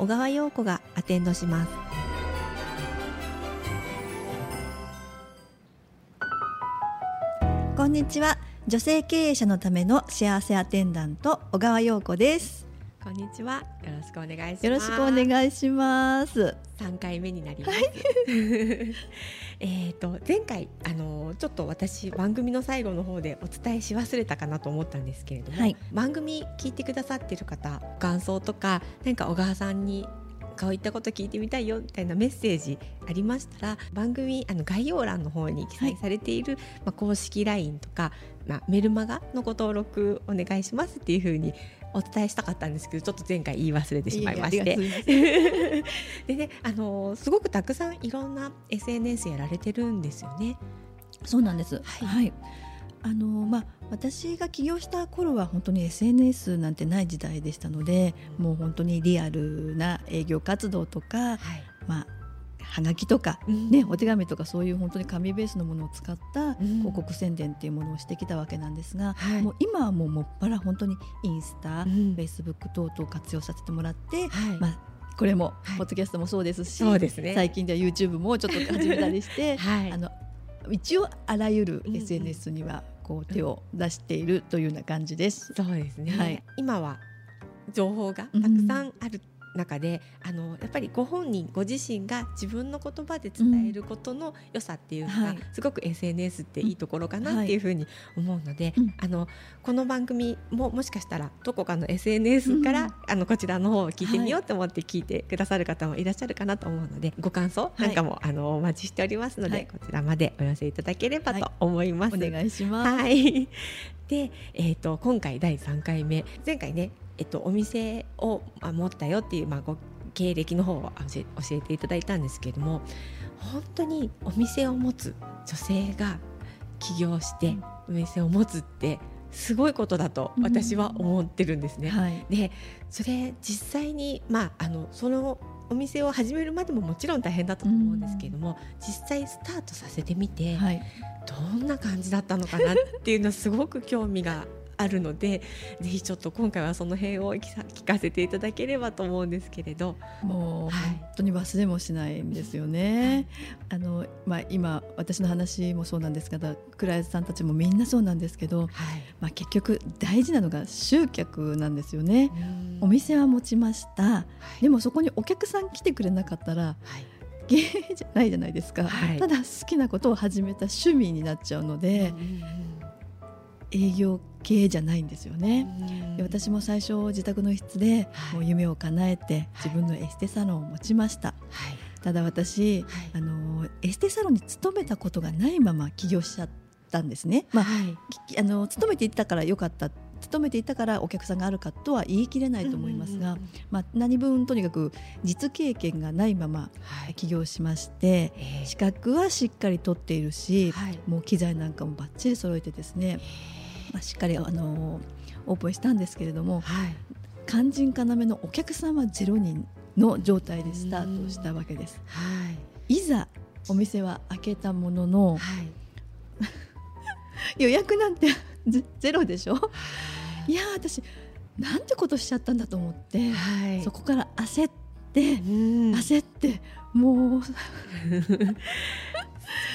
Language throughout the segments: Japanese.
小川陽子がアテンドします。こんにちは。女性経営者のための幸せアテンダント小川陽子です。こんにちは。よろしくお願いします。よろしくお願いします。三回目になります、えっと前回あのちょっと私番組の最後の方でお伝えし忘れたかなと思ったんですけれども、はい。番組聞いてくださっている方感想とか何か小川さんにこういったこと聞いてみたいよみたいなメッセージありましたら番組あの概要欄の方に記載されている、まあ、公式 LINE とか、まあ、メルマガのご登録お願いしますっていうふうにお伝えしたかったんですけどちょっと前回言い忘れてしまいまして でねあのすごくたくさんいろんな SNS やられてるんですよね。そうなんです。はいはい。あのまあ私が起業した頃は本当に SNS なんてない時代でしたので、もう本当にリアルな営業活動とか、はいまあはがきとか、うん。ね、お手紙とかそういう本当に紙ベースのものを使ったうん。広告宣伝っていうものをしてきたわけなんですが、はい。もう今はもうもっぱら本当にインスタ、フうん。ェイスブック等々を活用させてもらって、はい。まあこれも、はい。ポッドキャストもそうですしそうですね。最近では YouTube もちょっと始めたりして、はい。あの一応あらゆるうんうん。SNS にはこう手を出しているというような感じです。そうですね、はい。今は情報がたくさんある中で、あのやっぱりご本人ご自身が自分の言葉で伝えることの良さっていうのが、はい。すごく SNS っていいところかなっていうふうに思うので、うん。あのこの番組ももしかしたらどこかの SNS から、うんあのこちらの方を聞いてみようと思って聞いてくださる方もいらっしゃるかなと思うのでご感想なんかも、あのお待ちしておりますので、はい。こちらまでお寄せいただければはいと思います。お願いします。はい。で、えっ、と今回第3回目、前回ね、えっ、とお店をまあ持ったよっていうまあご経歴の方を教え教えていただいたんですけれども、本当にお店を持つ女性が起業してお店を持つってすごいことだと私は思ってるんですね。はい。でそれ実際に、まあ、あのそのお店を始めるまでももちろん大変だったと思うんですけれども、実際スタートさせてみて、はい。どんな感じだったのかなっていうのはすごく興味があるのでぜひちょっと今回はその辺を聞かせていただければと思うんですけれど。もうはい本当に忘れもしないんですよね。あのまあ今私の話もそうなんですけど、クライアントさんたちもみんなそうなんですけど、はいまあ結局大事なのが集客なんですよね。お店は持ちました。でもそこにお客さん来てくれなかったらはい経営じゃないじゃないですか、はいただ好きなことを始めた趣味になっちゃうので、営業経営じゃないんですよね。で私も最初自宅の室ではい。もう夢を叶えてはい。自分のエステサロンを持ちました、はい。ただ私、はい。あのエステサロンに勤めたことがないまま起業しちゃったんですね、まあ、はい。きあの勤めていたからよかった勤めていたからお客さんがあるかとは言い切れないと思いますが、まあ、何分とにかく実経験がないままはい。起業しましてえー資格はしっかり取っているし、はい。もう機材なんかもバッチリ揃えてですね、まあ、しっかりあのオープンしたんですけれどもはい。肝心要のお客さんはゼロ人の状態でスタートしたわけです。はい。いざお店は開けたもののはい。予約なんて ゼゼロでしょ？い。やー私なんてことしちゃったんだと思って、はい。そこから焦ってうん。焦ってもう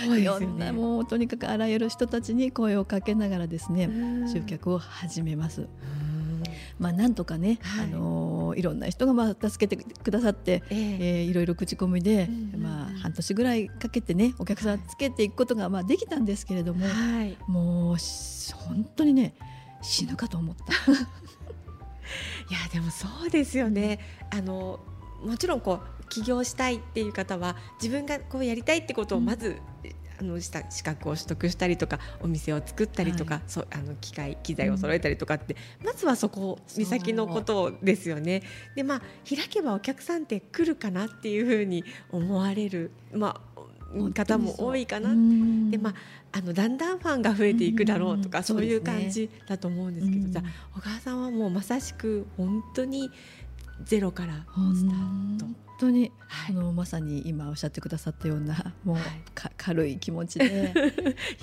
そうですよいろんなねもうとにかくあらゆる人たちに声をかけながらですねうん。集客を始めます。うん。まあなんとかね、はい。あのーいろんな人がまあ助けてくださって、ええ。えーいろいろ口コミで、うんまあ半年ぐらいかけてねお客さんつけていくことがまあできたんですけれども、はい。もうし本当にね死ぬかと思った。いやでもそうですよね。あのもちろんこう起業したいっていう方は自分がこうやりたいってことをまず、あのした資格を取得したりとかお店を作ったりとか、はい、そあの機械機材を揃えたりとかって、うん、まずはそこ目先のことですよね。でまあ開けばお客さんって来るかなっていうふうに思われるまあ方も多いかな。で、まあ、あのだんだんファンが増えていくだろうとか、そういう感じだと思うんですけど、じゃ小川さんはもうまさしく本当にゼロからスタート。本当に、はい、あのまさに今おっしゃってくださったようなもう、はい、軽い気持ちで。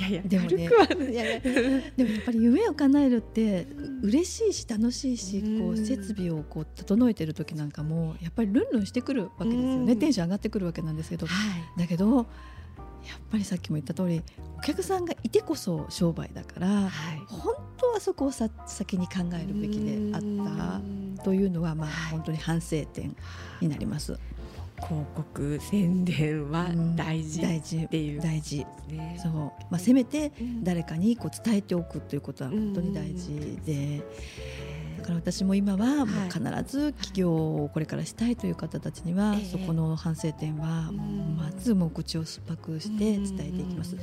いやいやでもねい。やいやでもやっぱり夢を叶えるって嬉しいし楽しいしこう設備をこう整えてる時なんかもやっぱりルンルンしてくるわけですよね。テンション上がってくるわけなんですけど、はい、だけどやっぱりさっきも言った通りお客さんがいてこそ商売だから、はい、本当はそこをさ先に考えるべきであったというのはまあ本当に反省点になります。広告宣伝は大事っていう、大事。そう、まあ、せめて誰かにこう伝えておくということは本当に大事で。だから私も今はもう必ず起業をこれからしたいという方たちには、そこの反省点はまずもう口を酸っぱくして伝えていきます。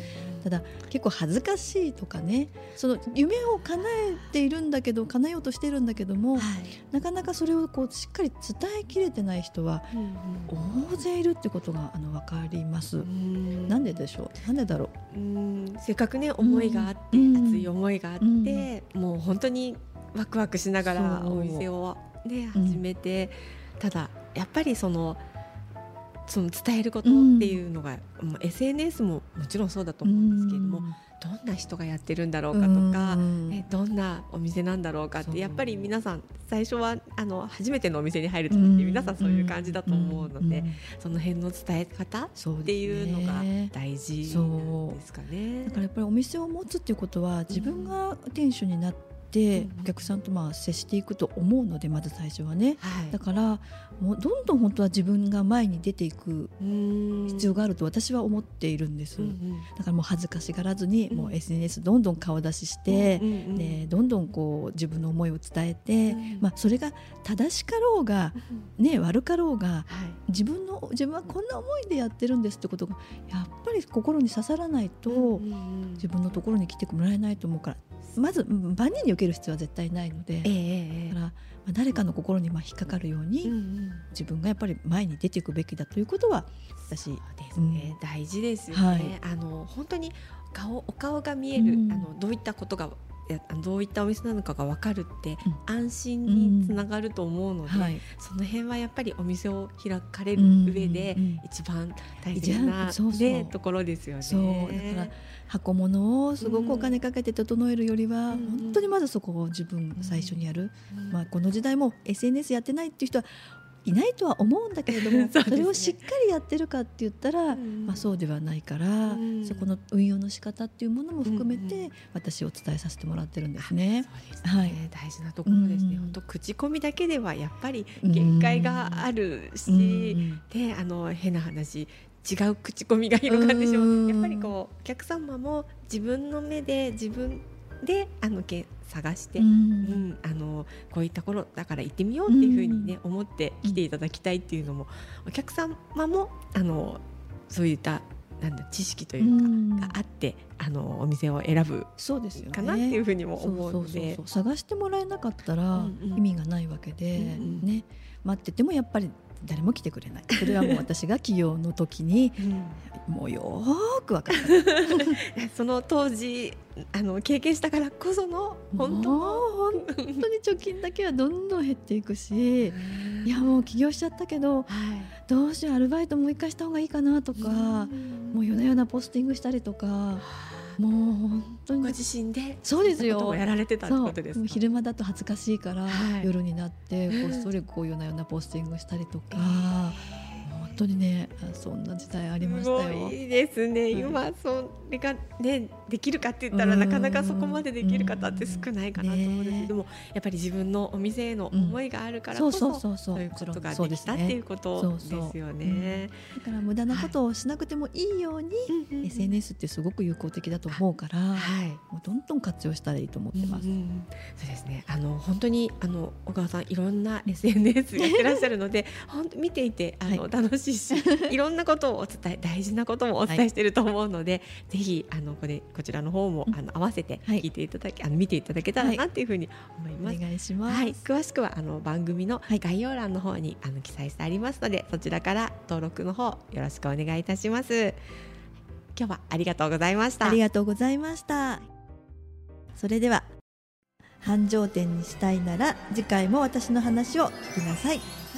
ただ結構恥ずかしいとかねその夢を叶えているんだけど叶えようとしてるんだけども、はい、なかなかそれをこうしっかり伝えきれてない人は大勢いるってことがあの分かります。なんででしょう？なんでだろう？うん。せっかくね思いがあって、熱い思いがあって、もう本当にワクワクしながらお店を、ね、始めて、ただやっぱりそのその伝えることっていうのが、うん、SNS ももちろんそうだと思うんですけれども、どんな人がやってるんだろうかとか、えどんなお店なんだろうかってやっぱり皆さん最初はあの初めてのお店に入る時って皆さんそういう感じだと思うので、その辺の伝え方っていうのが大事ですかね。だからやっぱりお店を持つっていうことは自分が店主になってお客さんとまあ接していくと思うのでまず最初はね、はい、だからもうどんどん本当は自分が前に出ていく必要があると私は思っているんです、うんうん、だからもう恥ずかしがらずにもう SNS どんどん顔出しして、うんうん、でどんどんこう自分の思いを伝えて、うん、まあ、それが正しかろうが、ね、悪かろうが、はい、自分の自分はこんな思いでやってるんですってことがやっぱり心に刺さらないと、自分のところに来てもらえないと思うからまず万人に受ける必要は絶対ないので、えー、だから、まあ、誰かの心にまあ引っかかるように、うんうん、自分がやっぱり前に出ていくべきだということは私ですね、うん、大事ですよね、はい、あの本当に顔お顔が見える、うん、あのどういったことがどういったお店なのかが分かるって安心につながると思うので、うん。はい、その辺はやっぱりお店を開かれる上で一番大切な、ね、ところですよね。そう。だから箱物をすごくお金かけて整えるよりは、本当にまずそこを自分最初にやる、まあ、この時代も SNS やってないっていう人はいないとは思うんだけれども そ、ね,、れをしっかりやってるかって言ったら、うん、まあ、そうではないから、うん、そこの運用の仕方っていうものも含めて、私お伝えさせてもらってるんですね。すね。はい、大事なところですね、本当口コミだけではやっぱり限界があるし、であの変な話違う口コミが広がってしまう。やっぱりこうお客様も自分の目で自分であのけ探して、うん、うん、あのこういった頃だから行ってみようっていうふうにね、思って来ていただきたいっていうのもお客様もあのそういったなんだ知識というか、があってあのお店を選ぶそうですよ、かなっていうふうにも思うので。探してもらえなかったら意味がないわけで、ね。待っててもやっぱり誰も来てくれない。それはもう私が起業の時に、うん、もうよく分かった。その当時あの経験したからこその本当本当に貯金だけはどんどん減っていくしいやもう起業しちゃったけど、はい、どうしようアルバイトもう一回した方がいいかなとかもう夜な夜なポスティングしたりとか。もう本当に。ご自身でそうですよ。やられてたってことです昼間だと恥ずかしいから、はい、夜になってこっそりこういうようなようなポスティングしたりとか。本当にねそんな時代ありましたよ。いいですね、今それがねできるかって言ったらなかなかそこまでできる方って少ないかなと思うんです。けども、やっぱり自分のお店への思いがあるからこそ、そういうことができたっていうことですよね。だから無駄なことをしなくてもいいように、SNS ってすごく有効的だと思うから、はい、もうどんどん活用したらいいと思ってます。そうですね。あの本当にあの小川さんいろんな SNS やってらっしゃるので、本当見ていてあの、はい、楽しいし、いろんなことをお伝え大事なこともお伝えしていると思うので、はい、ぜひあのこれこちらの方も、あの合わせて聞いていただき、あの見ていただけたらなっていうふうに思います。お願いします。はい、詳しくはあの番組の概要欄の方に、あの記載してありますので、そちらから登録の方よろしくお願いいたします。今日はありがとうございました。ありがとうございました。それでは繁盛店にしたいなら次回も私の話を聞きなさい。